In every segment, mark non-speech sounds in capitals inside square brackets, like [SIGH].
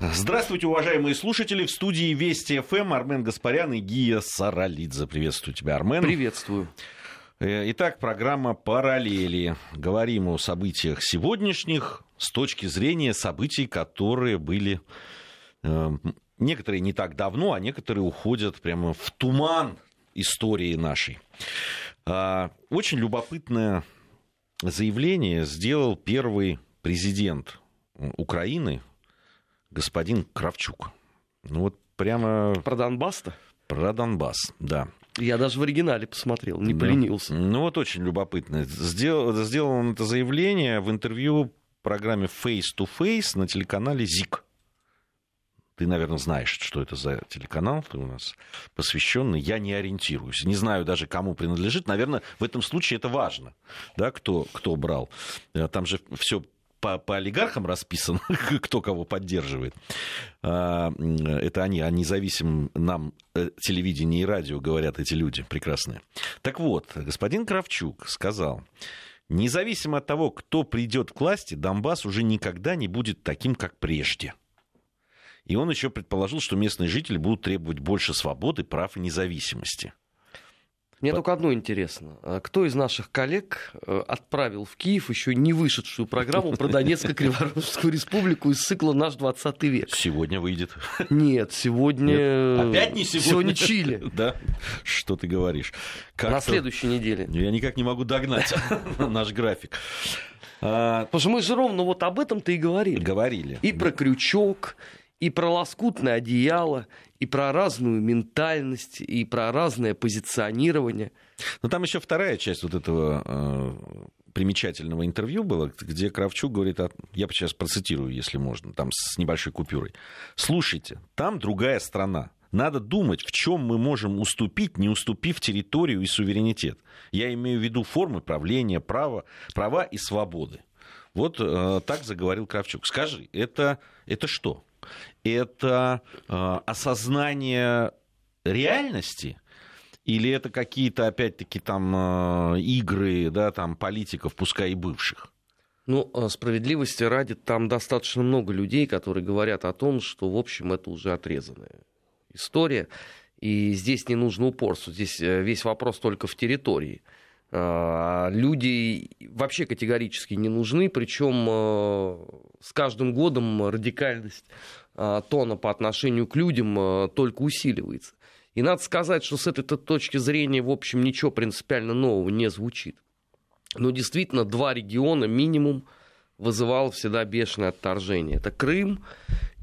Здравствуйте, уважаемые слушатели. В студии Вести ФМ Армен Гаспарян и Гия Саралидзе. Приветствую тебя, Армен. Приветствую. Э, итак, программа «Параллели». Говорим о событиях сегодняшних с точки зрения событий, которые были э, некоторые не так давно, а некоторые уходят прямо в туман истории нашей. Э, очень любопытное заявление сделал первый президент Украины господин Кравчук. Ну вот прямо... Про Донбасс-то? Про Донбасс, да. Я даже в оригинале посмотрел, не да. поленился. Ну вот очень любопытно. Сделал, сделал он это заявление в интервью программе Face to Face на телеканале ЗИК. Ты, наверное, знаешь, что это за телеканал ты у нас посвященный. Я не ориентируюсь. Не знаю даже, кому принадлежит. Наверное, в этом случае это важно, да, кто, кто брал. Э, там же все по, по олигархам расписан, [LAUGHS] кто кого поддерживает. А, это они, о независимом нам э, телевидении и радио говорят эти люди прекрасные. Так вот, господин Кравчук сказал, независимо от того, кто придет к власти, Донбасс уже никогда не будет таким, как прежде. И он еще предположил, что местные жители будут требовать больше свободы, прав и независимости. Мне только одно интересно. А кто из наших коллег э, отправил в Киев еще не вышедшую программу про Донецко-Криворожскую республику из цикла «Наш 20 век»? Сегодня выйдет. Нет, сегодня... Нет. Опять не сегодня? Сегодня Чили. [LAUGHS] Да? Что ты говоришь? Как На следующей неделе. Я никак не могу догнать [LAUGHS] наш график. А... Потому что мы же ровно вот об этом-то и говорили. Говорили. И про крючок, и про лоскутное одеяло, и про разную ментальность, и про разное позиционирование. Но там еще вторая часть вот этого э, примечательного интервью была, где Кравчук говорит, я сейчас процитирую, если можно, там с небольшой купюрой. Слушайте, там другая страна. Надо думать, в чем мы можем уступить, не уступив территорию и суверенитет. Я имею в виду формы правления, права, права и свободы. Вот э, так заговорил Кравчук. Скажи, это, это что? Это э, осознание реальности, или это какие-то, опять-таки, там э, игры, да, там, политиков, пускай и бывших? Ну, э, справедливости ради, там достаточно много людей, которые говорят о том, что, в общем, это уже отрезанная история. И здесь не нужно упорство. Здесь э, весь вопрос только в территории. А, люди вообще категорически не нужны, причем э, с каждым годом радикальность э, тона по отношению к людям э, только усиливается. И надо сказать, что с этой точки зрения, в общем, ничего принципиально нового не звучит. Но действительно, два региона минимум вызывало всегда бешеное отторжение. Это Крым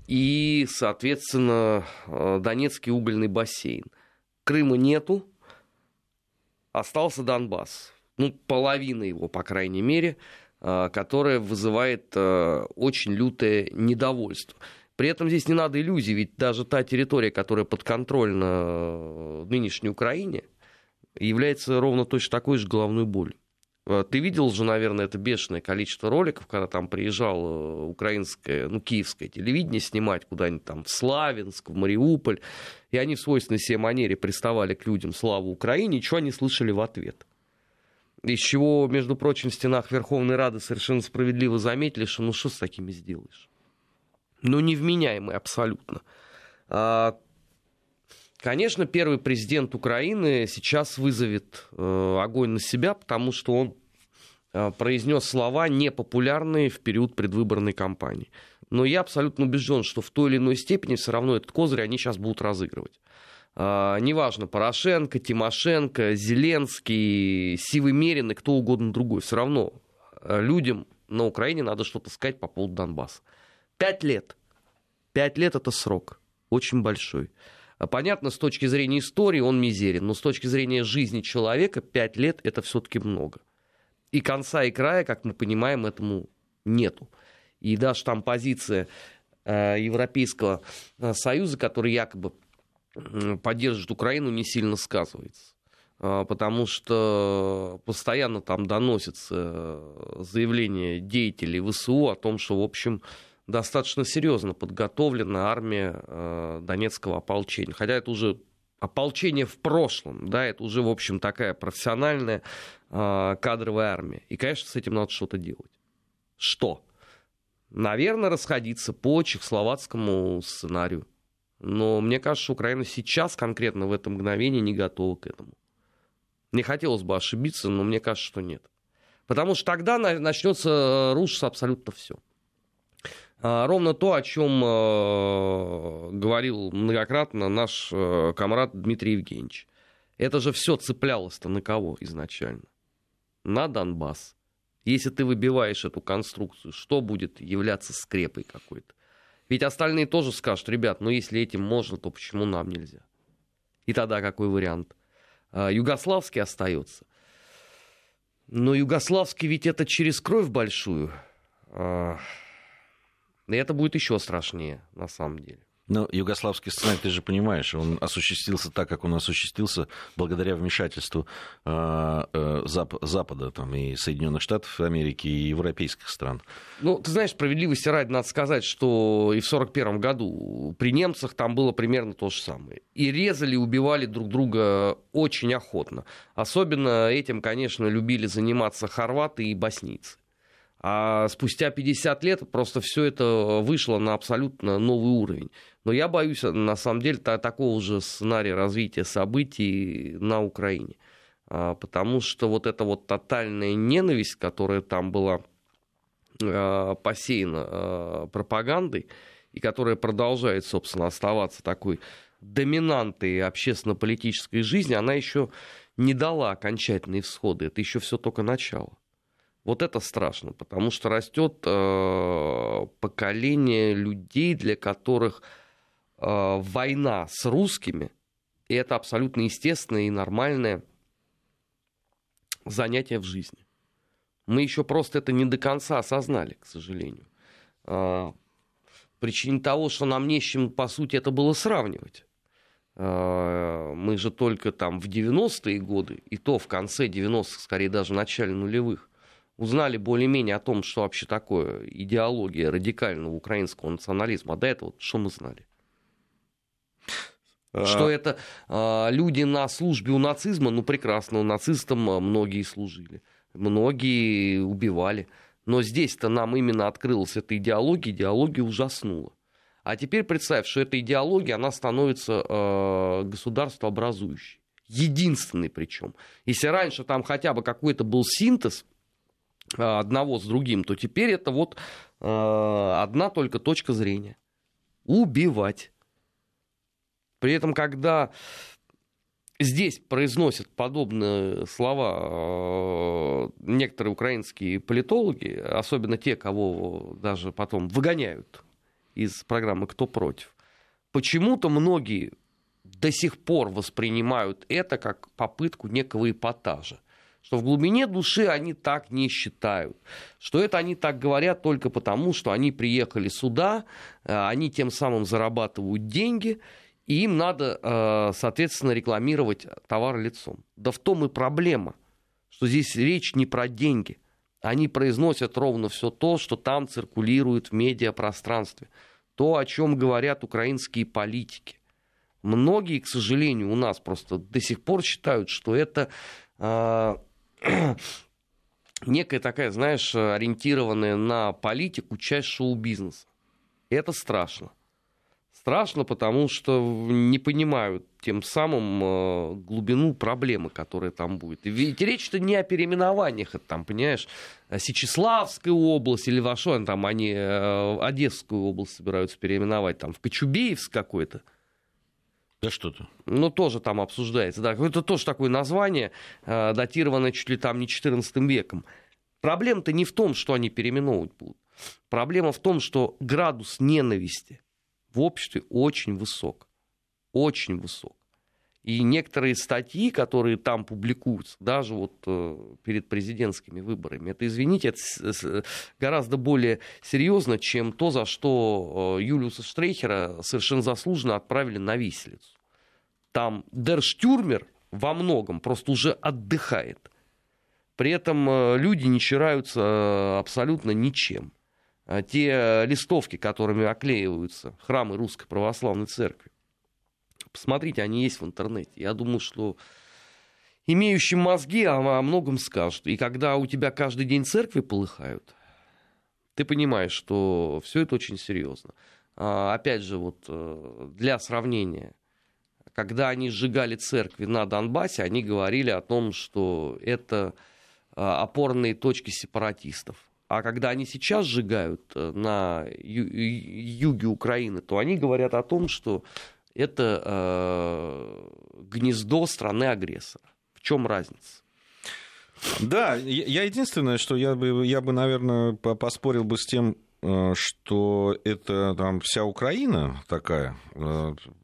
и, соответственно, Донецкий угольный бассейн. Крыма нету, остался Донбасс. Ну, половина его, по крайней мере, а, которая вызывает а, очень лютое недовольство. При этом здесь не надо иллюзий, ведь даже та территория, которая подконтрольна а, нынешней Украине, является ровно точно такой же головной болью. Ты видел же, наверное, это бешеное количество роликов, когда там приезжал украинское, ну, киевское телевидение снимать куда-нибудь там в Славянск, в Мариуполь, и они в свойственной себе манере приставали к людям «Славу Украине», ничего не слышали в ответ. Из чего, между прочим, в стенах Верховной Рады совершенно справедливо заметили, что ну что с такими сделаешь? Ну, невменяемый абсолютно. А, конечно, первый президент Украины сейчас вызовет э, огонь на себя, потому что он э, произнес слова непопулярные в период предвыборной кампании но я абсолютно убежден, что в той или иной степени все равно этот козырь они сейчас будут разыгрывать. А, неважно, Порошенко, Тимошенко, Зеленский, Сивый Мерин и кто угодно другой. Все равно людям на Украине надо что-то сказать по поводу Донбасса. Пять лет. Пять лет это срок. Очень большой. А, понятно, с точки зрения истории он мизерен, но с точки зрения жизни человека пять лет это все-таки много. И конца и края, как мы понимаем, этому нету и даже там позиция э, Европейского э, Союза, который якобы поддерживает Украину, не сильно сказывается. Э, потому что постоянно там доносятся заявления деятелей ВСУ о том, что, в общем, достаточно серьезно подготовлена армия Донецкого ополчения. Хотя это уже ополчение в прошлом, да, это уже, в общем, такая профессиональная кадровая армия. И, конечно, с этим надо что-то делать. Что? наверное, расходиться по чехословацкому сценарию. Но мне кажется, Украина сейчас конкретно в это мгновение не готова к этому. Не хотелось бы ошибиться, но мне кажется, что нет. Потому что тогда начнется э, рушиться абсолютно все. А, ровно то, о чем э, говорил многократно наш э, комрад Дмитрий Евгеньевич. Это же все цеплялось-то на кого изначально? На Донбасс. Если ты выбиваешь эту конструкцию, что будет являться скрепой какой-то? Ведь остальные тоже скажут, ребят, ну если этим можно, то почему нам нельзя? И тогда какой вариант? А, югославский остается. Но югославский ведь это через кровь большую. А, и это будет еще страшнее, на самом деле. Но югославский сценарий, ты же понимаешь, он осуществился так, как он осуществился, благодаря вмешательству э, э, Зап- Запада, там, и Соединенных Штатов Америки, и европейских стран. Ну, ты знаешь, справедливости ради надо сказать, что и в 1941 году при немцах там было примерно то же самое. И резали, убивали друг друга очень охотно. Особенно этим, конечно, любили заниматься хорваты и боснийцы. А спустя 50 лет просто все это вышло на абсолютно новый уровень. Но я боюсь, на самом деле, такого же сценария развития событий на Украине. А, потому что вот эта вот тотальная ненависть, которая там была а, посеяна пропагандой, и которая продолжает, собственно, оставаться такой доминантой общественно-политической жизни, она еще не дала окончательные всходы. Это еще все только начало. Вот это страшно, потому что растет э, поколение людей, для которых э, война с русскими и это абсолютно естественное и нормальное занятие в жизни. Мы еще просто это не до конца осознали, к сожалению. Э, причине того, что нам не с чем, по сути, это было сравнивать. Э, мы же только там в 90-е годы, и то в конце 90-х, скорее даже в начале нулевых, узнали более-менее о том, что вообще такое идеология радикального украинского национализма. А до этого что мы знали? А. Что это э, люди на службе у нацизма, ну прекрасно, у нацистам многие служили, многие убивали. Но здесь-то нам именно открылась эта идеология, идеология ужаснула. А теперь представь, что эта идеология, она становится э, государствообразующей. Единственный причем. Если раньше там хотя бы какой-то был синтез, одного с другим, то теперь это вот э, одна только точка зрения. Убивать. При этом, когда здесь произносят подобные слова э, некоторые украинские политологи, особенно те, кого даже потом выгоняют из программы «Кто против», почему-то многие до сих пор воспринимают это как попытку некого эпатажа что в глубине души они так не считают, что это они так говорят только потому, что они приехали сюда, э, они тем самым зарабатывают деньги, и им надо, э, соответственно, рекламировать товар лицом. Да в том и проблема, что здесь речь не про деньги. Они произносят ровно все то, что там циркулирует в медиапространстве. То, о чем говорят украинские политики. Многие, к сожалению, у нас просто до сих пор считают, что это э, [CLEARS THROAT] некая такая, знаешь, ориентированная на политику часть шоу-бизнеса. Это страшно. Страшно, потому что не понимают тем самым э, глубину проблемы, которая там будет. Ведь речь-то не о переименованиях, это там, понимаешь, Сечеславская область или во что там они э, Одесскую область собираются переименовать, там в Кочубеевск какой-то. Да что-то. Ну, тоже там обсуждается. Да, это тоже такое название, э, датированное чуть ли там не 14 веком. Проблема-то не в том, что они переименовывать будут. Проблема в том, что градус ненависти в обществе очень высок. Очень высок. И некоторые статьи, которые там публикуются, даже вот э, перед президентскими выборами, это, извините, это гораздо более серьезно, чем то, за что э, Юлиуса Штрейхера совершенно заслуженно отправили на виселицу там Дерштюрмер во многом просто уже отдыхает. При этом э, люди не чираются э, абсолютно ничем. А те листовки, которыми оклеиваются храмы Русской Православной Церкви, посмотрите, они есть в интернете. Я думаю, что имеющие мозги о многом скажут. И когда у тебя каждый день церкви полыхают, ты понимаешь, что все это очень серьезно. А, опять же, вот э, для сравнения, когда они сжигали церкви на Донбассе, они говорили о том, что это а, опорные точки сепаратистов. А когда они сейчас сжигают э, на юге Украины, то они говорят о том, что это э, гнездо страны-агрессора. В чем разница? Да, я единственное, что я бы, я бы, наверное, поспорил бы с тем, Э, что это там вся Украина такая,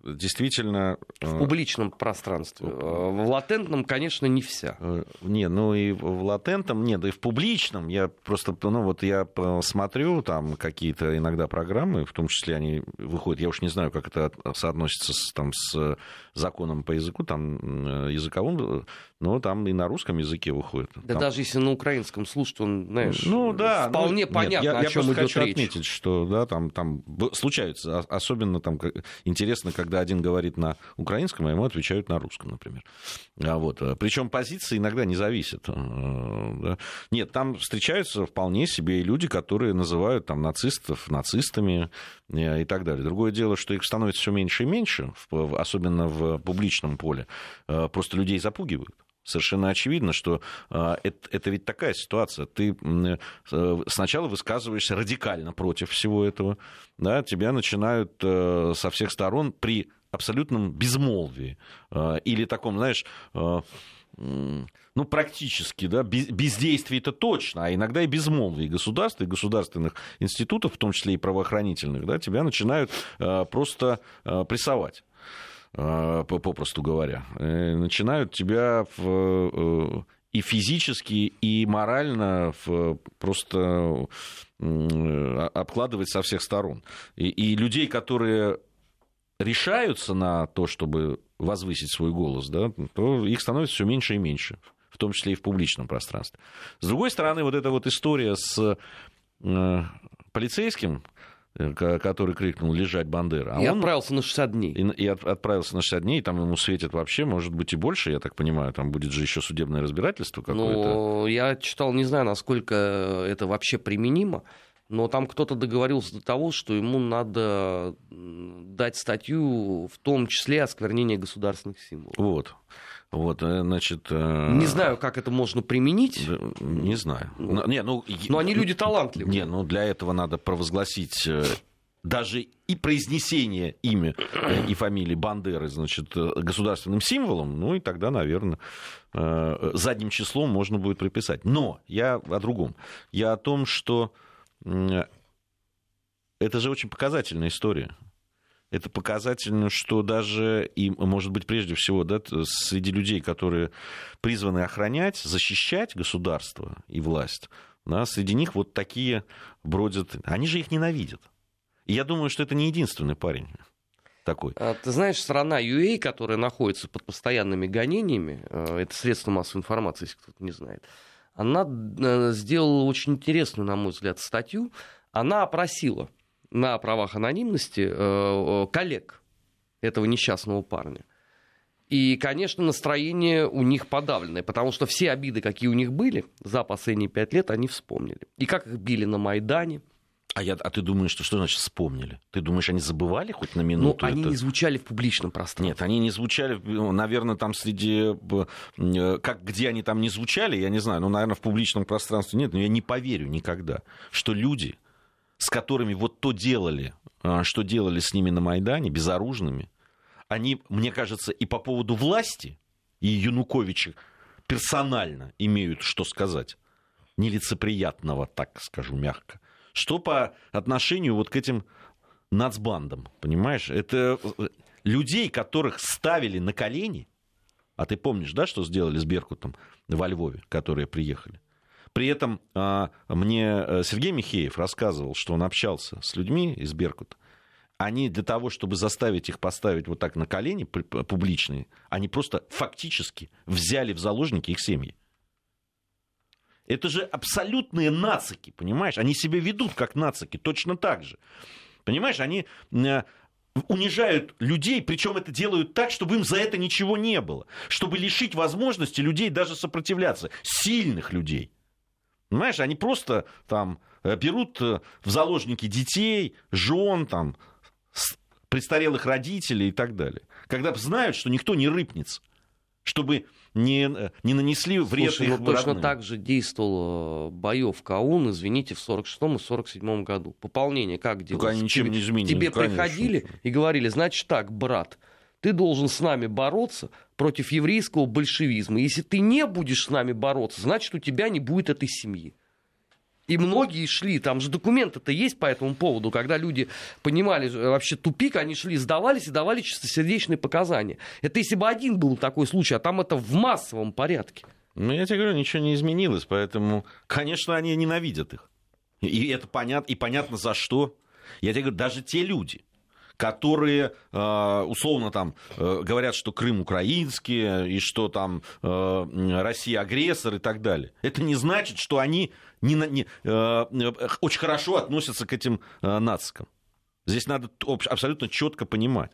действительно... Э, в публичном пространстве. В латентном, конечно, не вся. Не, ну и в латентном, нет, и в публичном. Я просто, ну вот я смотрю там какие-то иногда программы, в том числе они выходят, я уж не знаю, как это соотносится с, там, с законом по языку, там языковым, но там и на русском языке выходит. Да там... даже если на украинском слушать, он, знаешь, ну, да, вполне ну, понятно, нет, я, о чем я идет хочу речь. отметить, что да, там, там случаются, особенно там интересно, когда один говорит на украинском, а ему отвечают на русском, например. А вот, э, причем позиции иногда не зависят. Э. Нет, там встречаются вполне себе и люди, которые называют там нацистов нацистами э, и так далее. Другое дело, что их становится все меньше и меньше, особенно в публичном поле. Просто людей запугивают. Совершенно очевидно, что э, это, это ведь такая ситуация. Ты э, сначала высказываешься радикально против всего этого, да, тебя начинают э, со всех сторон при абсолютном безмолвии э, или таком, знаешь, э, ну, практически, да, бездействие это точно, а иногда и безмолвие государств, и государственных институтов, в том числе и правоохранительных, да, тебя начинают э, просто э, прессовать. А, попросту говоря, э, начинают тебя э, и физически, и морально просто обкладывать со всех сторон. И, людей, которые решаются на то, чтобы возвысить свой голос, да, то их становится все меньше и меньше, в том числе и в публичном пространстве. С другой стороны, вот эта вот история с э, полицейским, который крикнул «Лежать, Бандера». А и он... отправился на 60 дней. И, и отправился на 60 дней, там ему светит вообще, может быть, и больше, я так понимаю, там будет же еще судебное разбирательство какое-то. Ну, я читал, не знаю, насколько это вообще применимо, но там кто-то договорился до того, что ему надо дать статью, в том числе осквернение государственных символов. Вот. Вот, э, значит... Э, не знаю, как это можно применить. Не знаю. Ну, не, ну, но они люди талантливые. Не, ну для этого надо провозгласить э, даже и произнесение имя и фамилии Бандеры, значит, государственным символом, ну и тогда, наверное, задним числом можно будет приписать. Но я о другом. Я о том, что это же очень показательная история это показательно, что даже, и, может быть, прежде всего, да, среди людей, которые призваны охранять, защищать государство и власть, да, среди них вот такие бродят. Они же их ненавидят. И я думаю, что это не единственный парень такой. А, ты знаешь, страна UA, которая находится под постоянными гонениями, э, это средство массовой информации, если кто-то не знает, она э, сделала очень интересную, на мой взгляд, статью. Она опросила на правах анонимности э, коллег этого несчастного парня. И, конечно, настроение у них подавленное, потому что все обиды, какие у них были за последние пять лет, они вспомнили. И как их били на Майдане. А, я, а ты думаешь, что, что значит вспомнили? Ты думаешь, они забывали хоть на минуту? Ну, они это? не звучали в публичном пространстве. Нет, они не звучали, ну, наверное, там среди... Э, как, где они там не звучали, я не знаю. Ну, наверное, в публичном пространстве нет. Но я не поверю никогда, что люди с которыми вот то делали, а, что делали с ними на Майдане, безоружными, они, мне кажется, и по поводу власти, и Януковича персонально имеют что сказать. Нелицеприятного, так скажу мягко. Что по отношению вот к этим нацбандам, понимаешь? Это э, людей, которых ставили на колени, а ты помнишь, да, что сделали с Беркутом во Львове, которые приехали? При этом а, мне э, Сергей Михеев рассказывал, что он общался с людьми из Беркута. Они для того, чтобы заставить их поставить вот так на колени публичные, они просто фактически взяли в заложники их семьи. Это же абсолютные нацики, понимаешь? Они себя ведут как нацики, точно так же. Понимаешь, они э, унижают людей, причем это делают так, чтобы им за это ничего не было, чтобы лишить возможности людей даже сопротивляться, сильных людей. Понимаешь, они просто там берут в заложники детей, жен, там, престарелых родителей и так далее. Когда знают, что никто не рыпнется, чтобы не, не нанесли вред Слушай, их ну, точно так же действовал боев КАУН, извините, в 46-м и 47-м году. Пополнение как делалось? они ничем тебе, не изменились, Тебе конечно. приходили и говорили, значит так, брат, ты должен с нами бороться против еврейского большевизма. Если ты не будешь с нами бороться, значит, у тебя не будет этой семьи. И многие шли, там же документы-то есть по этому поводу, когда люди понимали э, вообще тупик, они шли, сдавались и давали чистосердечные показания. Это если бы один был такой случай, а там это в массовом порядке. Ну, я тебе говорю, ничего не изменилось, поэтому, конечно, они ненавидят их. И это понятно, и понятно за что. Я тебе говорю, даже те люди, которые э, условно там э, говорят, что Крым украинский, и что там э, Россия агрессор и так далее. Это не значит, что они не, не, очень хорошо относятся к этим нацикам. Здесь надо абсолютно четко понимать.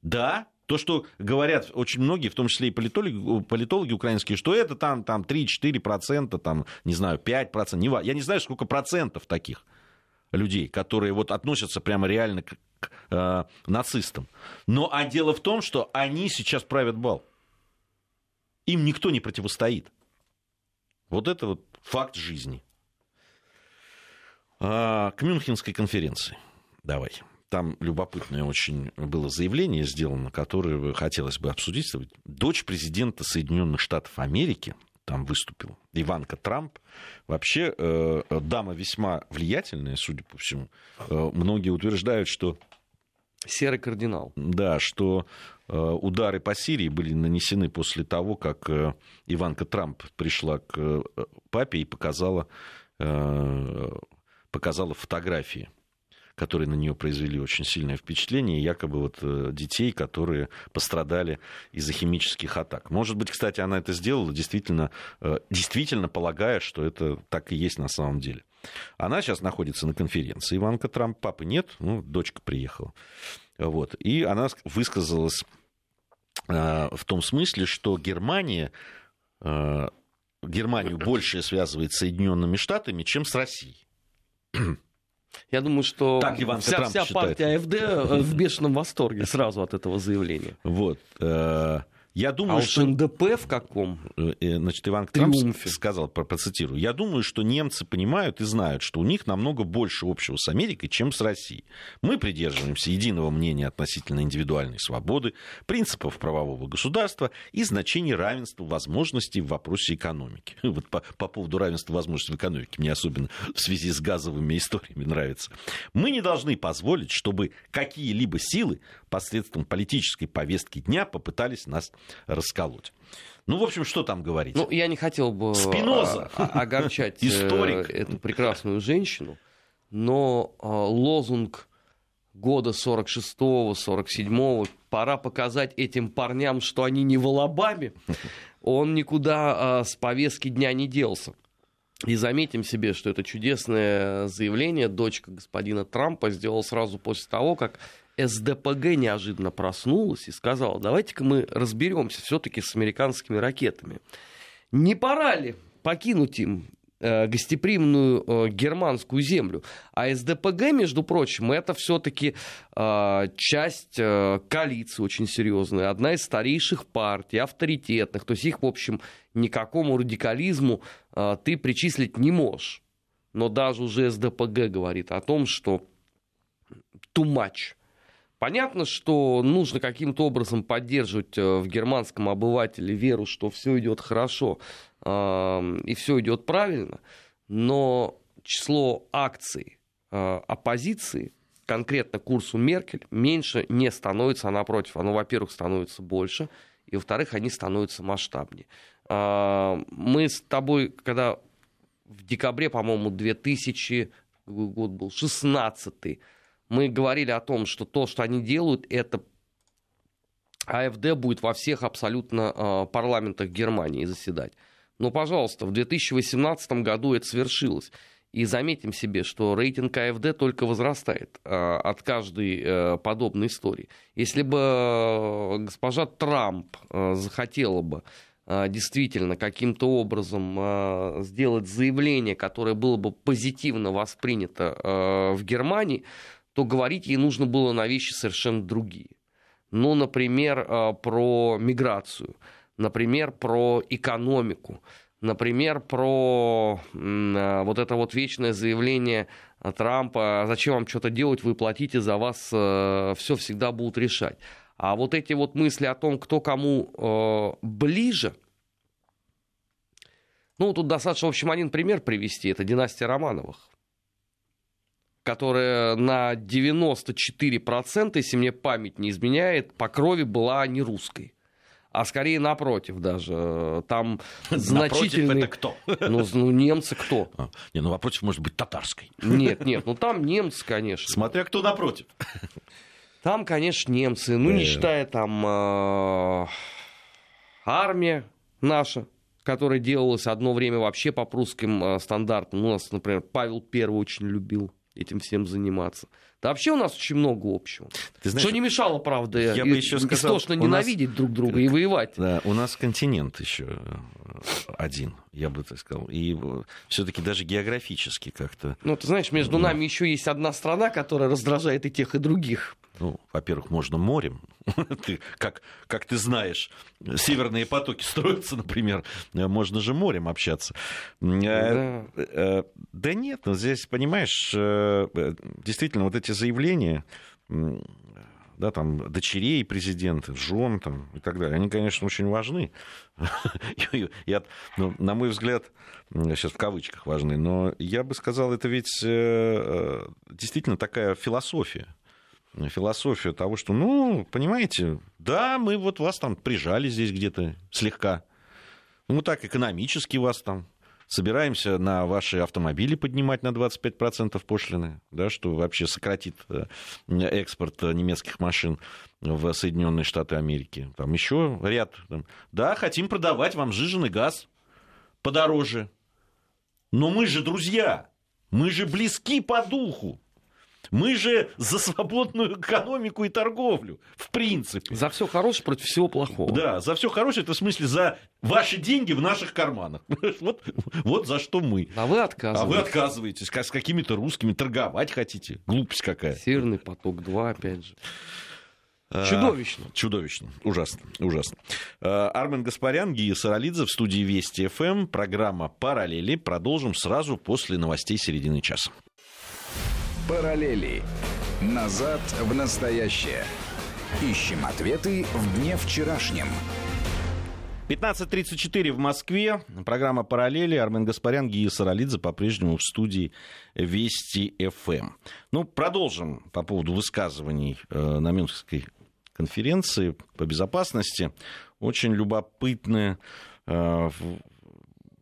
Да, то, что говорят очень многие, в том числе и политологи, политологи украинские, что это там, там 3-4%, там, не знаю, 5%, не, я не знаю, сколько процентов таких людей, которые вот относятся прямо реально к, к э, нацистам. Но а дело в том, что они сейчас правят бал. Им никто не противостоит. Вот это вот факт жизни. А, к Мюнхенской конференции. Давай. Там любопытное очень было заявление сделано, которое хотелось бы обсудить. Дочь президента Соединенных Штатов Америки там выступил. Иванка Трамп. Вообще, э, дама весьма влиятельная, судя по всему. Э, многие утверждают, что... Серый кардинал. Да, что э, удары по Сирии были нанесены после того, как э, Иванка Трамп пришла к э, папе и показала, э, показала фотографии которые на нее произвели очень сильное впечатление, якобы вот э, детей, которые пострадали из-за химических атак. Может быть, кстати, она это сделала, действительно, э, действительно полагая, что это так и есть на самом деле. Она сейчас находится на конференции. Иванка Трамп, папы нет, ну, дочка приехала. Вот. И она высказалась э, в том смысле, что Германия Германию больше связывает с Соединенными Штатами, чем с Россией. Я думаю, что так Иван вся, вся партия АФД э, в бешеном восторге сразу от этого заявления. Вот. Э, я думаю, а что... НДП в каком? Э, значит, Иван Трамп сказал, процитирую, я думаю, что немцы понимают и знают, что у них намного больше общего с Америкой, чем с Россией. Мы придерживаемся единого мнения относительно индивидуальной свободы, принципов правового государства и значения равенства возможностей в вопросе экономики. [LAUGHS] Вот по, по поводу равенства возможностей в экономике мне особенно в связи с газовыми историями нравится. Мы не должны позволить, чтобы какие-либо силы посредством политической повестки дня попытались нас расколоть. Ну, в общем, что там говорить? Ну, я не хотел бы Спиноза. огорчать [LAUGHS] э, Историк. эту прекрасную женщину, но э, лозунг года 46-го, 47-го, пора показать этим парням, что они не в Алабаме, [LAUGHS] он никуда с повестки дня не делся. И заметим себе, что это чудесное заявление дочка господина Трампа сделала сразу после того, как СДПГ неожиданно проснулась и сказала, давайте-ка мы разберемся все-таки с американскими ракетами. Не пора ли покинуть им э, гостеприимную э, германскую землю. А СДПГ, между прочим, это все-таки э, часть коалиции очень серьезная, одна из старейших партий, авторитетных. То есть их, в общем, никакому радикализму ты причислить не можешь. Но даже уже СДПГ говорит о том, что too much – Понятно, что нужно каким-то образом поддерживать э, в германском обывателе веру, что все идет хорошо и все идет правильно, но число акций э, оппозиции конкретно курсу Меркель меньше не становится, а напротив, оно, во-первых, становится больше, и, во-вторых, они становятся масштабнее. А, мы с тобой, когда в декабре, по-моему, 2000 год был, 16 мы говорили о том, что то, что они делают, это АФД будет во всех абсолютно э, парламентах Германии заседать. Но, пожалуйста, в 2018 году это свершилось. И заметим себе, что рейтинг АФД только возрастает э, от каждой э, подобной истории. Если бы э, госпожа Трамп э, захотела бы а, действительно каким-то образом а, сделать заявление, которое было бы позитивно воспринято а, в Германии, то говорить ей нужно было на вещи совершенно другие. Ну, например, про миграцию, например, про экономику, например, про вот это вот вечное заявление Трампа, зачем вам что-то делать, вы платите, за вас все всегда будут решать. А вот эти вот мысли о том, кто кому э, ближе, ну, тут достаточно, в общем, один пример привести. Это династия Романовых, которая на 94%, если мне память не изменяет, по крови была не русской. А скорее напротив даже. Там [LAUGHS] значительный... это кто? [LAUGHS] Ну, ну, немцы кто? А, не, ну, напротив может быть татарской. Нет, нет, [LAUGHS] ну там немцы, конечно. Смотря кто напротив. Там, конечно, немцы, ну, не э. считая там э, армия наша, которая делалась одно время вообще по прусским э, стандартам. У нас, например, Павел Первый очень любил этим всем заниматься. Да вообще у нас очень много общего. Ты знаешь, что не мешало, правда, я и, бы еще сказал, истошно ненавидеть нас, друг друга и воевать. Да, у нас континент еще один, я бы так сказал. И все-таки даже географически как-то. Ну, ты знаешь, между нами еще есть одна страна, которая раздражает и тех, и других. Ну, во-первых, можно морем. [LAUGHS] ты, как, как ты знаешь, северные потоки строятся, например, можно же морем общаться. Да, э, э, да нет, ну здесь, понимаешь, э, действительно, вот эти заявления да, там, дочерей президента, жен там, и так далее, они, конечно, очень важны. [LAUGHS] я, ну, на мой взгляд, сейчас в кавычках важны, но я бы сказал, это ведь действительно такая философия философию того, что, ну, понимаете, да, мы вот вас там прижали здесь где-то слегка. Ну, так экономически вас там собираемся на ваши автомобили поднимать на 25% пошлины, да, что вообще сократит э, экспорт немецких машин в Соединенные Штаты Америки. Там еще ряд. Да, хотим продавать вам жиженый газ подороже. Но мы же друзья, мы же близки по духу. Мы же за свободную экономику и торговлю, в принципе. За все хорошее против всего плохого. Да, за все хорошее, это в смысле за ваши деньги в наших карманах. [LAUGHS] Вот, вот за что мы. А вы отказываетесь. А вы отказываетесь. С какими-то русскими торговать хотите. Глупость какая. Северный поток 2, опять же. А, чудовищно. Чудовищно. Ужасно. Ужасно. А, Армен Гаспарян, Гия Саралидзе в студии Вести ФМ. Программа «Параллели». Продолжим сразу после новостей середины часа. Параллели. Назад в настоящее. Ищем ответы в дне вчерашнем. 15.34 в Москве. Программа «Параллели». Армен Гаспарян, Гия Саралидзе по-прежнему в студии Вести ФМ. Ну, продолжим по поводу высказываний э, на Мюнхенской конференции по безопасности. Очень любопытные э,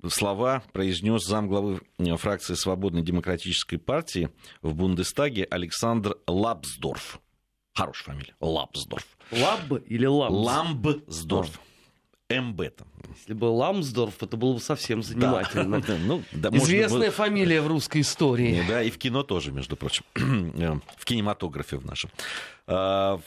слова произнес замглавы э, фракции Свободной демократической партии в Бундестаге Александр Лапсдорф. Хорошая фамилия. Лапсдорф. Лаб или Ламс? Ламбсдорф. МБ там. Если бы Ламсдорф, это было бы совсем занимательно. Да. [LAUGHS] ну, да, Известная быть... фамилия в русской истории. Да, и в кино тоже, между прочим. [CLEARS THROAT] Э, в кинематографе в нашем. А,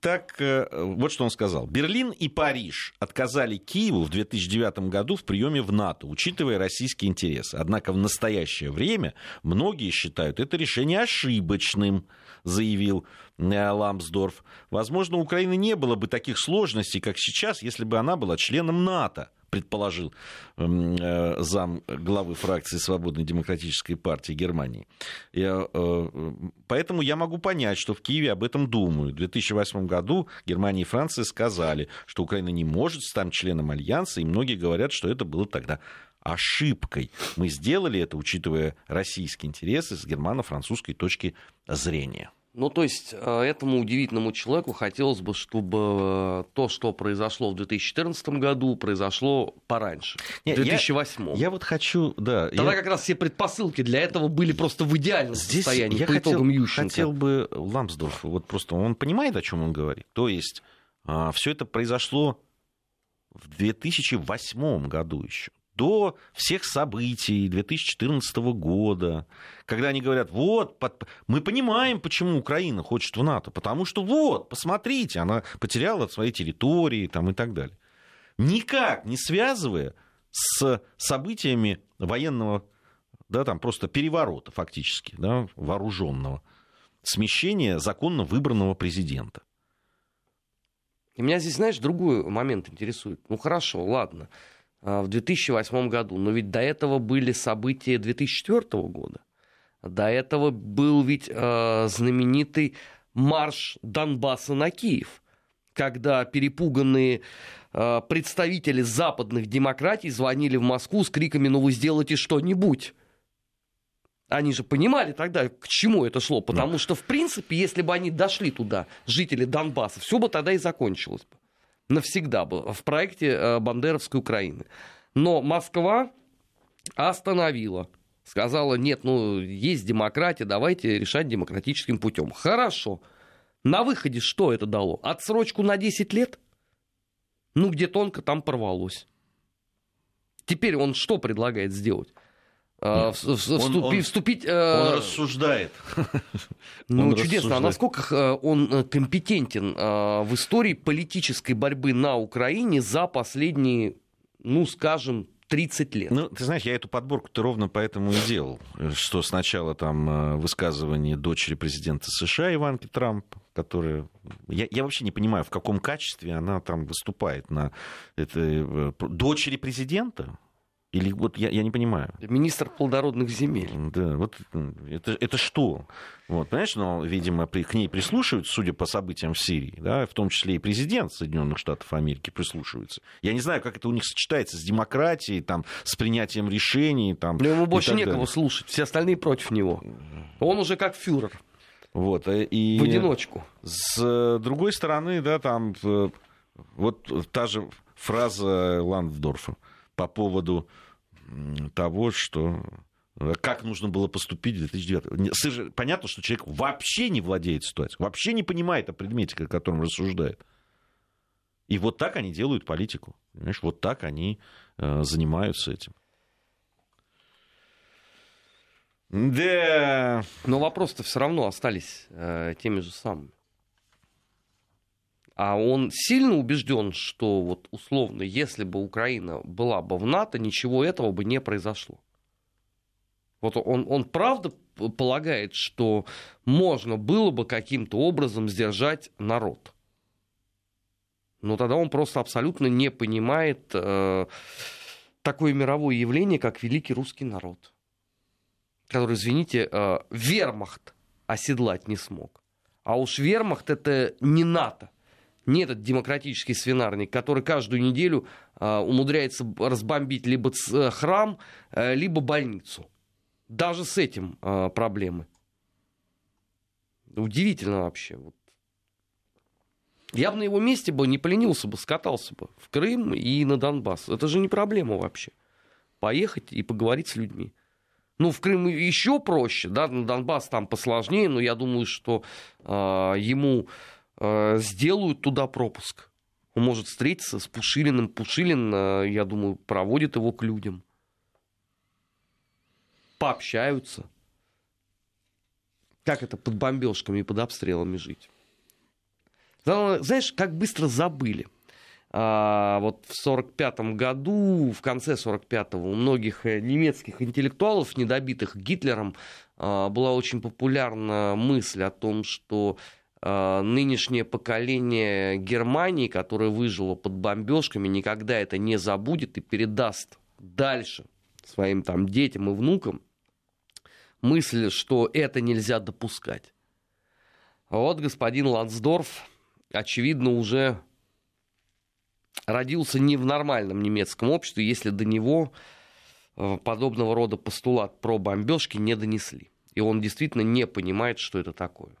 так, э, вот что он сказал. Берлин и Париж отказали Киеву в 2009 году в приеме в НАТО, учитывая российские интересы. Однако в настоящее время многие считают это решение ошибочным, заявил э, Ламсдорф. Возможно, у Украины не было бы таких сложностей, как сейчас, если бы она была членом НАТО предположил эм, э, зам главы фракции Свободной демократической партии Германии. Я, э, поэтому я могу понять, что в Киеве об этом думают. В 2008 году Германия и Франция сказали, что Украина не может стать членом Альянса, и многие говорят, что это было тогда ошибкой. Мы сделали это, учитывая российские интересы с германо-французской точки зрения. Ну, то есть э, этому удивительному человеку хотелось бы, чтобы э, то, что произошло в 2014 году, произошло пораньше, Нет, в 2008. Я, я вот хочу, да. Тогда я... как раз все предпосылки для этого были просто в идеальном Здесь состоянии я по хотел, итогам Ющенко. хотел бы Ламсдорф, вот просто он понимает, о чем он говорит. То есть а, все это произошло в 2008 году еще до всех событий 2014 года, когда они говорят, вот, под... мы понимаем, почему Украина хочет в НАТО, потому что вот, посмотрите, она потеряла свои территории там, и так далее. никак не связывая с событиями военного, да, там просто переворота фактически, да, вооруженного, смещения законно выбранного президента. И меня здесь, знаешь, другой момент интересует. Ну хорошо, ладно, в 2008 году, но ведь до этого были события 2004 года. До этого был ведь э, знаменитый марш Донбасса на Киев, когда перепуганные э, представители западных демократий звонили в Москву с криками «Ну вы сделайте что-нибудь». Они же понимали тогда, к чему это шло. Потому да. что, в принципе, если бы они дошли туда, жители Донбасса, все бы тогда и закончилось бы. Навсегда бы в проекте э, Бандеровской Украины. Но Москва остановила. Сказала, нет, ну, есть демократия, давайте решать демократическим путем. Хорошо. На выходе что это дало? Отсрочку на 10 лет? Ну, где тонко, там порвалось. Теперь он что предлагает сделать? А, вступи, он, он, вступить... Э, Он рассуждает. [LAUGHS] Ну, он чудесно. А насколько э, он э, компетентен в истории политической борьбы на Украине за последние, ну, скажем, 30 лет. Ну, ты знаешь, я эту подборку-то ровно поэтому и делал, что сначала там высказывание дочери президента США Иванки Трамп, которая... Я, я вообще не понимаю, в каком качестве она там выступает на... Это... Дочери президента? Или вот я, я не понимаю. Министр плодородных земель. Да, вот это, это что? Вот, понимаешь, но, видимо, при, к ней прислушиваются, судя по событиям в Сирии, да, в том числе и президент Соединенных Штатов Америки прислушивается. Я не знаю, как это у них сочетается с демократией, там, с принятием решений. Там, но ему больше некого далее. слушать, все остальные против него. Он уже как фюрер. Вот, э, и в одиночку. С другой стороны, да, там вот та же фраза Ланддорфа по поводу того, что э, как нужно было поступить в 2009 Понятно, что человек вообще не владеет ситуацией, вообще не понимает о предмете, о котором рассуждает. И вот так они делают политику. Понимаешь, вот так они э, занимаются этим. Да. Но вопросы-то все равно остались э, теми же самыми. А он сильно убежден, что вот условно, если бы Украина была бы в НАТО, ничего этого бы не произошло. Вот он, он правда полагает, что можно было бы каким-то образом сдержать народ. Но тогда он просто абсолютно не понимает э, такое мировое явление, как великий русский народ, который, извините, э, вермахт оседлать не смог. А уж вермахт это не НАТО не этот демократический свинарник, который каждую неделю э, умудряется разбомбить либо э, храм, э, либо больницу. Даже с этим э, проблемы. Удивительно вообще. Я бы на его месте бы не поленился бы, скатался бы в Крым и на Донбасс. Это же не проблема вообще. Поехать и поговорить с людьми. Ну, в Крым еще проще, да, на Донбасс там посложнее, но я думаю, что э, ему сделают туда пропуск. Он может встретиться с Пушилиным. Пушилин, э, я думаю, проводит его к людям. Пообщаются. Как это под бомбежками и под обстрелами жить? Знаешь, как быстро забыли. А, вот в 1945 году, в конце 1945-го, у многих э, немецких интеллектуалов, недобитых Гитлером, а, была очень популярна мысль о том, что Э, нынешнее поколение Германии, которое выжило под бомбежками, никогда это не забудет и передаст дальше своим там детям и внукам мысль, что это нельзя допускать. Вот господин Лансдорф, очевидно, уже родился не в нормальном немецком обществе, если до него э, подобного рода постулат про бомбежки не донесли. И он действительно не понимает, что это такое.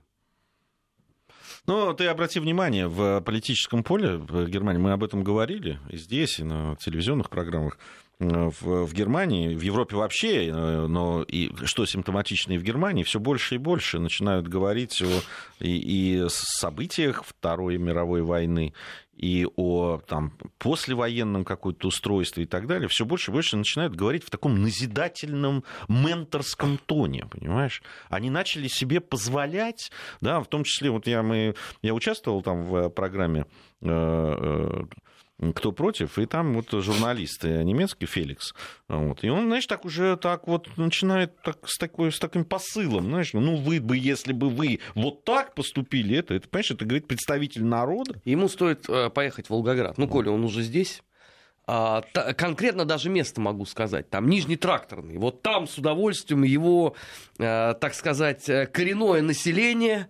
Ну, ты обрати внимание, в политическом поле в Германии, мы об этом говорили и здесь, и на телевизионных программах, э, в, в Германии, в Европе вообще, э, но и что симптоматично и в Германии, все больше и больше начинают говорить о и, и событиях Второй мировой войны, и о там, послевоенном каком-то устройстве и так далее, все больше и больше начинают говорить в таком назидательном менторском тоне, понимаешь? Они начали себе позволять, да, в том числе, вот я, мы, я участвовал там в программе э, э, кто против, и там вот журналист немецкий Феликс, вот, и он, знаешь, так уже так вот начинает так, с, такой, с таким посылом, знаешь, ну вы бы, если бы вы вот так поступили, это, это понимаешь, это говорит представитель народа. Ему стоит э, поехать в Волгоград, ну, Коля, он уже здесь, а, конкретно даже место могу сказать, там Нижний Тракторный, вот там с удовольствием его, а, так сказать, э, коренное население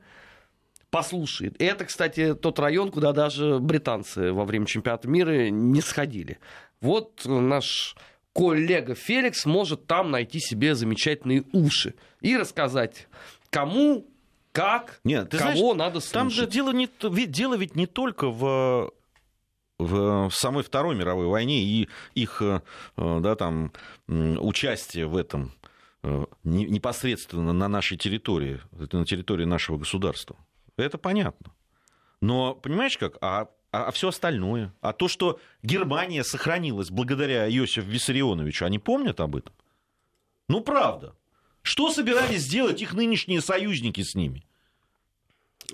послушает. И это, кстати, тот район, куда даже британцы во время чемпионата мира не сходили. Вот наш коллега Феликс может там найти себе замечательные уши и рассказать, кому, как, Нет, ты кого знаешь, надо слушать. Там же дело, не, дело ведь не только в в самой Второй мировой войне и их э, да, там, участие в этом э, непосредственно на нашей территории, на территории нашего государства. Это понятно. Но понимаешь как? А, а, а все остальное? А то, что Германия сохранилась благодаря Иосифу Виссарионовичу, они помнят об этом? Ну, правда. Что собирались сделать их нынешние союзники с ними?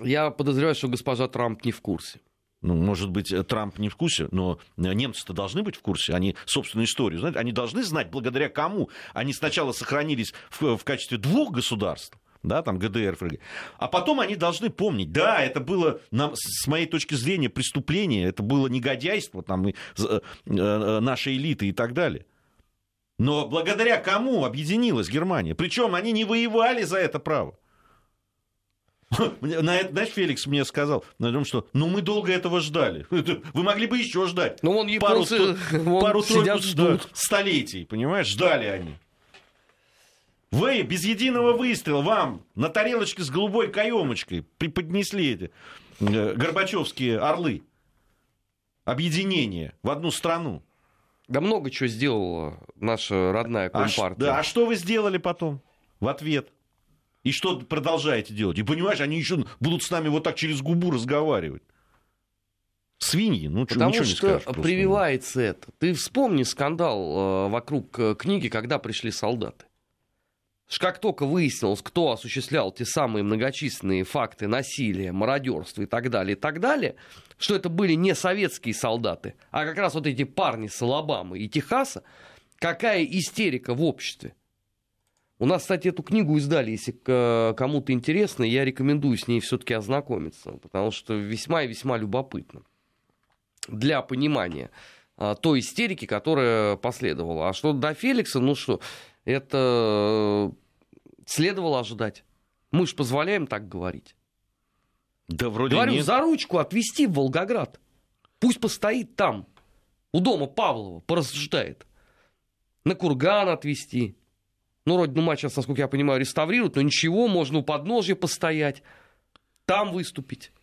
Я подозреваю, что госпожа Трамп не в курсе. Ну, может быть, Трамп не в курсе, но немцы-то должны быть в курсе. Они собственную историю знают. Они должны знать, благодаря кому они сначала сохранились в, в качестве двух государств, да, там ГДР. А потом они должны помнить, да, это было, нам, с моей точки зрения, преступление, это было негодяйство там, и, э, э, нашей элиты и так далее. Но благодаря кому объединилась Германия? Причем они не воевали за это право. [LAUGHS] На это, знаешь, Феликс мне сказал, на том, что ну мы долго этого ждали. [LAUGHS] Вы могли бы еще ждать. Ну, вон японцы, [LAUGHS] пару, пару сидят, ждут. столетий, понимаешь, ждали они. Вы без единого выстрела вам на тарелочке с голубой каемочкой преподнесли эти э, горбачевские орлы. Объединение в одну страну. Да много чего сделала наша родная а компартия. А, да, а что вы сделали потом в ответ? И что продолжаете делать? И понимаешь, они еще будут с нами вот так через губу разговаривать. Свиньи, ну Потому ничего что не скажешь. Просто. прививается это. Ты вспомни скандал э, вокруг э, книги, когда пришли солдаты. Как только выяснилось, кто осуществлял те самые многочисленные факты насилия, мародерства и так далее, и так далее, что это были не советские солдаты, а как раз вот эти парни с Алабамы и Техаса, какая истерика в обществе. У нас, кстати, эту книгу издали, если кому-то интересно, я рекомендую с ней все-таки ознакомиться, потому что весьма и весьма любопытно для понимания а, той истерики, которая последовала. А что до Феликса, ну что, это следовало ожидать. Мы же позволяем так говорить. Да вроде Говорю, нет. за ручку отвезти в Волгоград. Пусть постоит там, у дома Павлова, порассуждает. На курган отвезти, ну, родину мать сейчас, насколько я понимаю, реставрируют, но ничего, можно у подножья постоять, там выступить.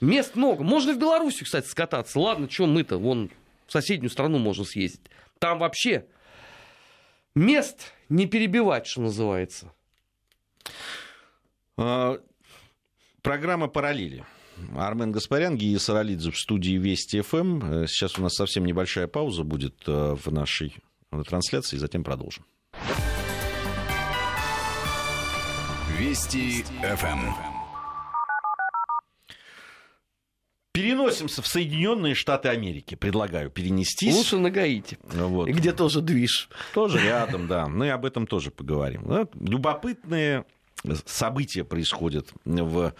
Мест много. Можно в Беларуси, кстати, скататься. Ладно, что мы-то, вон в соседнюю страну можно съездить. Там вообще мест не перебивать, что называется. А, программа «Параллели». Армен Гаспарян, Гия Саралидзе в студии Вести ФМ. Э, сейчас у нас совсем небольшая пауза будет э, в нашей трансляции, и затем продолжим. Вести ФМ. Переносимся в Соединенные Штаты Америки. Предлагаю перенестись. Лучше на Гаити. Вот. Где тоже движ. Тоже рядом, да. Мы об этом тоже поговорим. Любопытные события происходят в,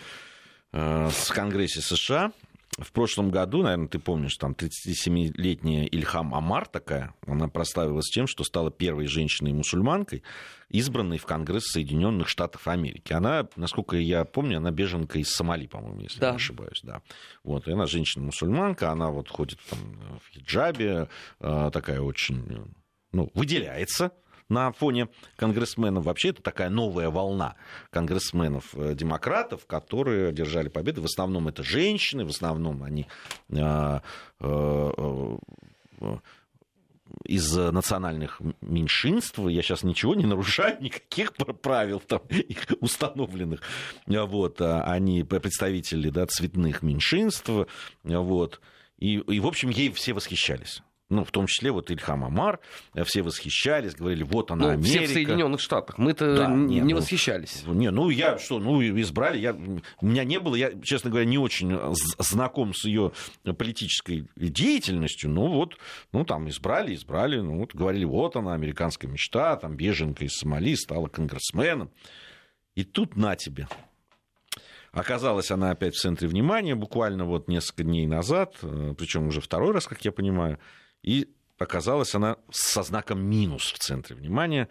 э, в Конгрессе США в прошлом году, наверное, ты помнишь, там 37-летняя Ильхам Амар такая, она прославилась тем, что стала первой женщиной-мусульманкой, избранной в Конгресс Соединенных Штатов Америки. Она, насколько я помню, она беженка из Сомали, по-моему, если да. не ошибаюсь. Да. Вот, и она женщина-мусульманка, она вот ходит там в хиджабе, э, такая очень, ну, выделяется, на фоне конгрессменов. Вообще это такая новая волна конгрессменов-демократов, которые одержали победы. В основном это женщины, в основном они а, а, а, из национальных меньшинств, я сейчас ничего не нарушаю, [LAUGHS] никаких правил там установленных, вот, они представители да, цветных меньшинств, вот, и, и, в общем, ей все восхищались. Ну, в том числе вот Ильхам Амар, э, все восхищались, говорили, вот она, ну, Америка. Все в Соединенных Штатах. Мы-то Да, не, не, ну, восхищались. Не, ну я что, ну избрали, я, у меня не было, я, честно говоря, не очень з- знаком с ее политической деятельностью, ну вот, ну там избрали, избрали, ну вот говорили, вот она, американская мечта, там беженка из Сомали, стала конгрессменом. И тут на тебе. Оказалась она опять в центре внимания буквально вот несколько дней назад, причем уже второй раз, как я понимаю, и оказалась она со знаком минус в центре внимания.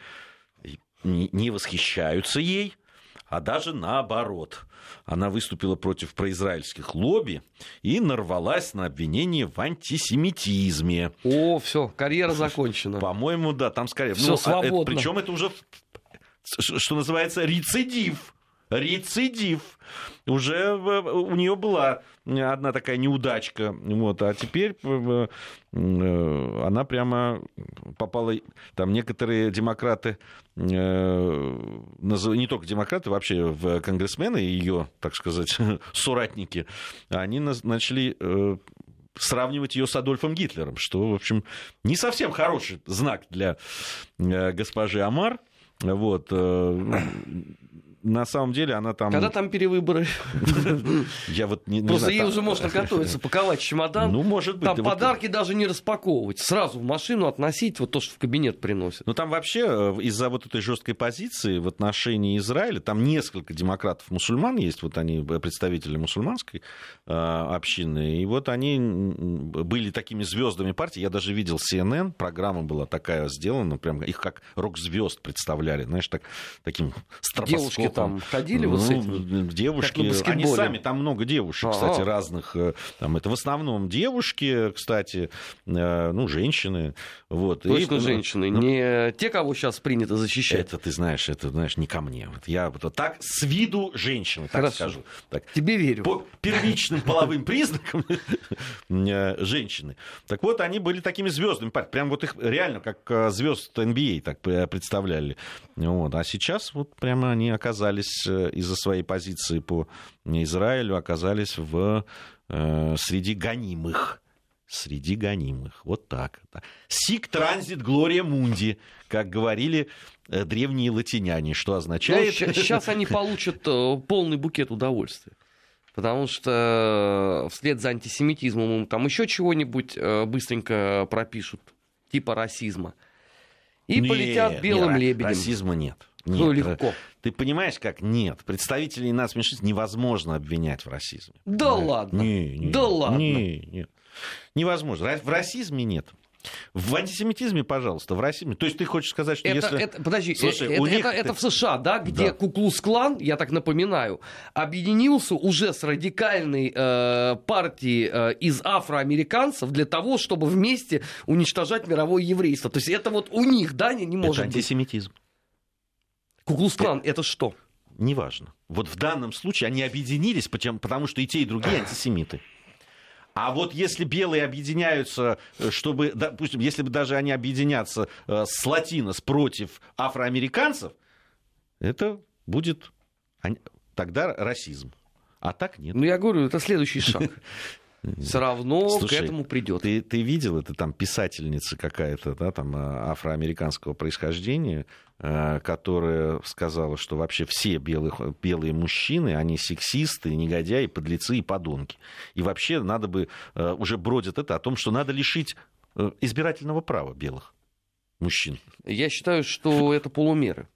Не восхищаются ей, а даже наоборот. Она выступила против произраильских лобби и нарвалась на обвинение в антисемитизме. О, все, карьера закончена. По-моему, да, там скорее. Всё свободно. причем это уже, что называется, рецидив. Рецидив. Уже э, у нее была одна такая неудачка. Вот, а теперь э, э, она прямо попала... Там некоторые демократы, не только демократы, вообще в конгрессмены, ее, так сказать, [LAUGHS] соратники, они начали сравнивать ее с Адольфом Гитлером, что, в общем, не совсем хороший знак для госпожи Амар. Вот. На самом деле она там... Когда там перевыборы? Я вот не, Просто ей уже можно готовиться, паковать чемодан. Ну, может быть. Там подарки даже не распаковывать. Сразу в машину относить, вот то, что в кабинет приносят. Ну, там вообще э, из-за вот этой жесткой позиции в отношении Израиля, там несколько демократов-мусульман есть, вот они э, представители мусульманской э, общины, и вот они были такими звездами партии. Я даже видел CNN, программа была такая сделана, прям их как рок-звезд представляли, знаешь, так, таким стробоскопом. Там ходили вот с Ну, этим? Девушки, они сами, там много девушек, Ага. кстати, разных. э, Там, это в основном девушки, кстати, э, ну, женщины. Вот. И, Точно ну, женщины. ну, Не те, кого сейчас принято защищать. это ты знаешь, это знаешь не ко мне. Вот я вот так с виду женщины, так Хорошо. скажу. Так, Тебе верю. по первичным половым признакам э, женщины. Так вот, они были такими звездами. Прям вот их реально как звезд NBA так э, представляли. Вот. А сейчас вот прямо они оказались э, из-за своей позиции по Израилю, оказались в, э, среди гонимых. Среди гонимых. Вот так. Сик транзит Глория Мунди, как говорили э, древние латиняне, что означает... сейчас они [LAUGHS] получат э, полный букет удовольствия. Потому что вслед за антисемитизмом им там еще чего-нибудь быстренько пропишут, типа расизма. И Не, полетят не, белым ра- лебедем. Расизма нет. Ну, Нет. легко. Ты понимаешь, как нет? Представителей нацменьшинств невозможно обвинять в расизме. Да Понимаешь? ладно? Не, не, Да ладно? Не, не. Невозможно. В расизме нет. В антисемитизме, пожалуйста, в расизме. То есть ты хочешь сказать, что Это, если... это- подожди, Слушай, э, у это, них- это- это в США, да, где Да. Куклус-клан, я так напоминаю, объединился уже с радикальной э, партией э, из афроамериканцев для того, чтобы вместе уничтожать мировое еврейство. То есть это вот у них, да, не, не Это может быть. Куклус-клан это что? Неважно. Вот в данном случае они объединились, потому что и те, и другие [CLEARS THROAT] антисемиты. А вот если белые объединяются, э, чтобы, допустим, если бы даже они объединятся э, с латинос против афроамериканцев, это будет тогда расизм. А так нет. Ну, я говорю, это следующий шаг. [LAUGHS] Все равно Слушай, к этому придет. Ты, ты видел, это там писательница какая-то, да, там э, афроамериканского происхождения, э, которая сказала, что вообще все белых, белые мужчины, они сексисты, негодяи, подлецы и подонки. И вообще надо бы, э, уже бродит это о том, что надо лишить избирательного права белых мужчин. Я считаю, что это полумеры.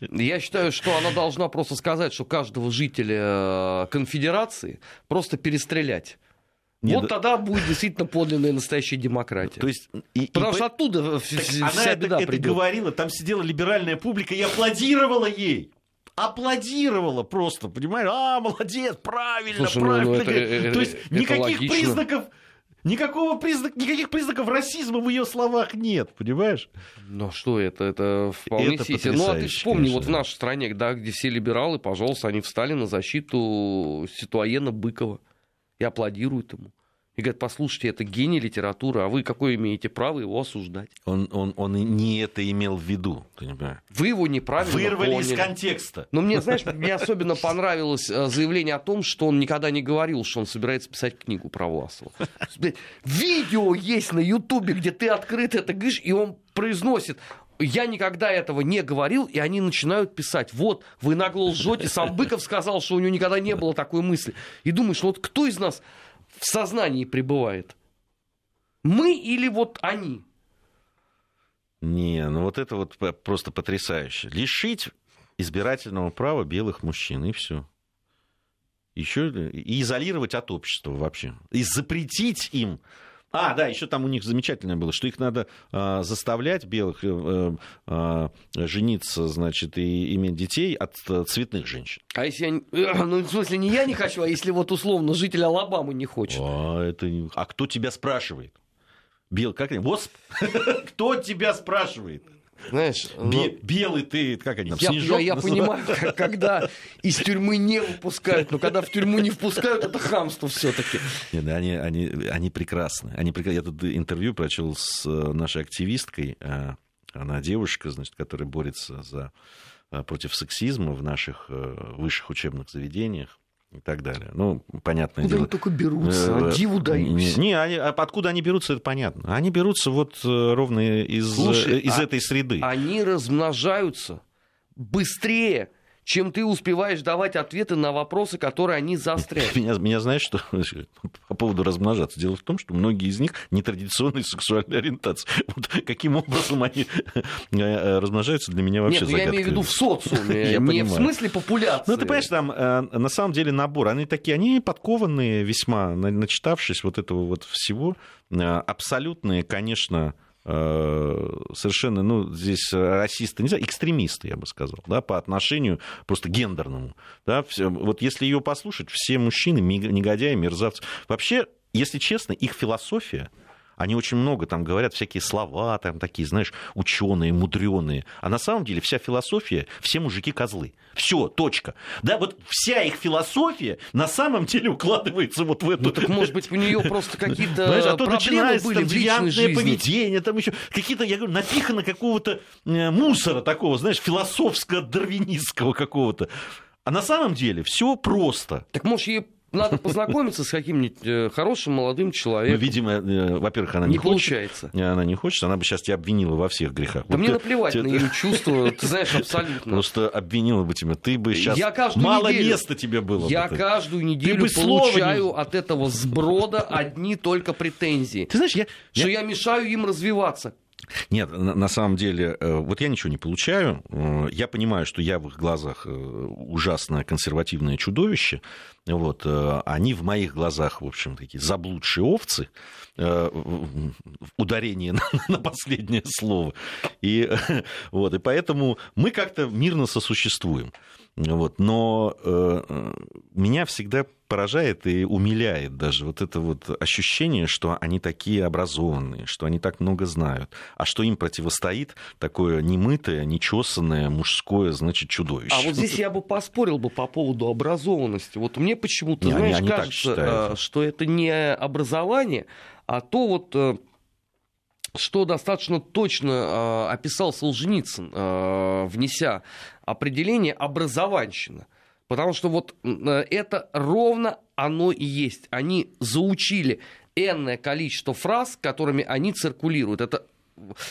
Я считаю, что она должна просто сказать, что каждого жителя конфедерации просто перестрелять. Нет, вот да- тогда будет действительно подлинная настоящая демократия. То есть, и- и Потому по- что оттуда вся она это, беда это придет. говорила, там сидела либеральная публика и аплодировала ей. Аплодировала просто, понимаешь? А, молодец, правильно, Слушай, ну, ну, правильно. это- э, То есть это никаких логично. признаков, никакого признак, никаких признаков расизма в ее словах нет, понимаешь? Ну что это? Это вполне Это себе. Ну а ты вспомни, конечно, вот в нашей стране, да, где все либералы, пожалуйста, они встали на защиту Ситуаена Быкова и аплодируют ему. И говорят, послушайте, это гений литературы, а вы какое имеете право его осуждать? Он, он, он не это имел в виду, понимаешь? Вы его неправильно Вырвали поняли. из контекста. Но мне, знаешь, мне особенно понравилось э, заявление о том, что он никогда не говорил, что он собирается писать книгу про Власова. Видео есть на Ютубе, где ты открыто это говоришь, и он произносит я никогда этого не говорил, и они начинают писать, вот, вы нагло лжете, сам Быков сказал, что у него никогда не было такой мысли. И думаешь, вот кто из нас в сознании пребывает? Мы или вот они? Не, ну вот это вот просто потрясающе. Лишить избирательного права белых мужчин, и все. Еще и изолировать от общества вообще. И запретить им. А, да, еще там у них замечательное было, что их надо а, заставлять белых э, а, жениться, значит, и иметь детей от э, цветных женщин. А если я... не- э, [CLEARS THROAT] Ну, в смысле, не я не хочу, а если вот условно житель Алабамы не хочет? А, это... а кто тебя спрашивает? Бел, как они? Восп? [LAUGHS] Кто тебя спрашивает? Знаешь, ну, Бе- белый ты, как они там, я, снежок я- я называют? понимаю, [LAUGHS] как- когда из тюрьмы не выпускают, но когда в тюрьму не впускают, это хамство все-таки. Нет, да, они, они, они прекрасны. Они прекра- Я тут интервью прочел с э, нашей активисткой. э, Она девушка, значит, которая борется за, э, против сексизма в наших э, высших учебных заведениях и так далее. Ну, понятное Куда дело. они только берутся, Э, а диву даюсь. Не, они- а откуда они берутся, это понятно. Они берутся вот э, ровно из, Слушай, э, из а- этой среды. Они размножаются быстрее, чем ты успеваешь давать ответы на вопросы, которые они застряют. Меня, меня знаешь, что [LAUGHS] по поводу размножаться? Дело в том, что многие из них нетрадиционной сексуальной ориентации. [LAUGHS] Вот каким образом они э, размножаются, для меня вообще Нет, ну я загадка. имею в виду в социуме, [LAUGHS] Я не понимаю. в смысле популяции. Ну, ты понимаешь, там э, на самом деле набор, они такие, они подкованные весьма, на- начитавшись вот этого вот всего, э, абсолютные, конечно, э, совершенно, ну, здесь расисты, не знаю, экстремисты, я бы сказал, да, по отношению просто гендерному. Да, Всё- вот если ее послушать, все мужчины негодяи, мерзавцы. Вообще, если честно, их философия, они очень много там говорят, всякие слова, там такие, знаешь, ученые, мудреные. А на самом деле вся философия, все мужики козлы. Все, точка. Да, вот вся их философия на самом деле укладывается вот в эту... Ну, так, может быть, у нее просто [LAUGHS] какие-то Знаешь, а то проблемы были там в личной жизни. поведение, там еще какие-то, я говорю, напихано какого-то э, мусора такого, знаешь, философского, дарвинистского какого-то. А на самом деле все просто. Так, может, ей надо познакомиться с каким-нибудь э, хорошим молодым Ну, человеком. видимо, э, во-первых, она не, не хочет. получается. Она не хочет, она бы сейчас тебя обвинила во всех грехах. Да Вот мне ты- наплевать ты- на ее чувства, ты знаешь, абсолютно. Просто обвинила бы тебя. Ты бы сейчас... Я каждую Мало неделю- места тебе было бы. Я Ты- каждую неделю бы слова не- получаю от этого сброда одни только претензии. Ты знаешь, я... Что я мешаю им развиваться. Нет, на, самом деле, э, вот я ничего не получаю. Э, Я понимаю, что я в их глазах э, ужасное консервативное чудовище. Вот, они в моих глазах, в общем, такие заблудшие овцы. Ударение [LAUGHS] на, на последнее слово. И, [LAUGHS] вот, и поэтому мы как-то мирно сосуществуем. Вот, но э, э, меня всегда поражает и умиляет даже вот это вот ощущение, что они такие образованные, что они так много знают, а что им противостоит такое немытое, нечесанное мужское, значит, чудовище. А вот здесь я бы поспорил бы по поводу образованности. Вот мне почему-то, Не, они- знаешь, они так кажется, э, что это не образование, а то вот э, что достаточно точно э, описал Солженицын, э, внеся определение образованщина. Потому что вот э, это ровно оно и есть. Они заучили энное количество фраз, которыми они циркулируют. Это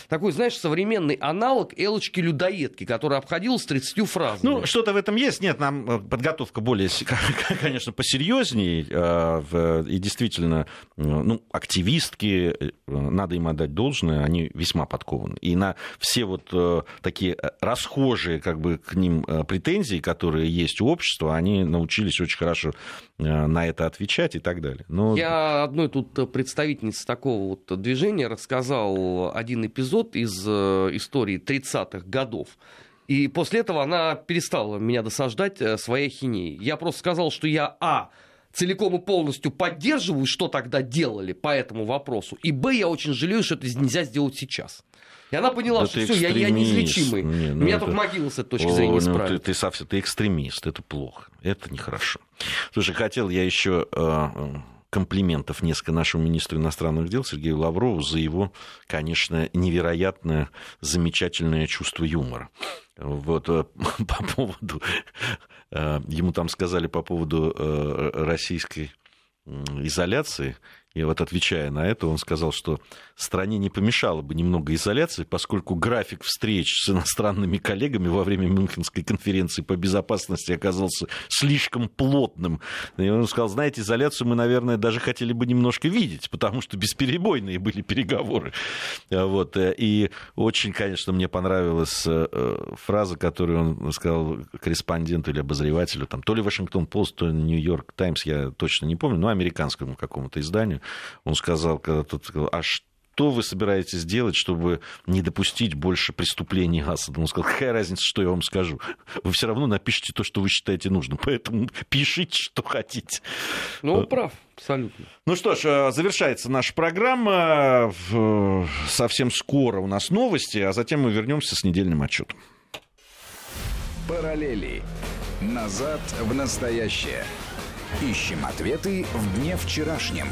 такой, знаешь, современный аналог Элочки-людоедки, которая обходилась 30 фразами. Ну, что-то в этом есть. Нет, нам э, подготовка более, [LAUGHS] конечно, посерьезнее. э, И действительно, э, ну, активистки, надо им отдать должное, они весьма подкованы. И на все вот такие расхожие как бы к ним претензии, которые есть у общества, они научились очень хорошо на это отвечать и так далее. Но Я одной тут представительнице такого вот движения рассказал один эпизод из э, истории 30-х годов. И после этого она перестала меня досаждать э, своей ахинеей. Я просто сказал, что я, а, целиком и полностью поддерживаю, что тогда делали по этому вопросу, и, б, я очень жалею, что это нельзя сделать сейчас. И она поняла, Да что все, я, я неизлечимый. Не, ну Меня это- только могила с этой точки О, зрения ну исправит. ты, ты совсем ты экстремист, это плохо, это нехорошо. Слушай, хотел я еще э, комплиментов несколько нашему министру иностранных дел Сергею Лаврову за его, конечно, невероятное, замечательное чувство юмора. Вот э, [LAUGHS] по поводу, э, ему там сказали по поводу э, российской изоляции, и вот отвечая на это, он сказал, что стране не помешало бы немного изоляции, поскольку график встреч с иностранными коллегами во время Мюнхенской конференции по безопасности оказался слишком плотным. И он сказал, знаете, изоляцию мы, наверное, даже хотели бы немножко видеть, потому что бесперебойные были переговоры. Вот. И очень, конечно, мне понравилась э, фраза, которую он сказал корреспонденту или обозревателю, там, то ли Вашингтон Пост, то ли Нью-Йорк Таймс, я точно не помню, но американскому какому-то изданию. Он сказал, когда тот сказал, а что вы собираетесь делать, чтобы не допустить больше преступлений Асада? Он сказал, какая разница, что я вам скажу? Вы все равно напишите то, что вы считаете нужным, поэтому пишите, что хотите. Ну, он прав, абсолютно. Ну что ж, э, завершается наша программа. Совсем скоро у нас новости, а затем мы вернемся с недельным отчетом. Параллели. Назад в настоящее. Ищем ответы в дне вчерашнем.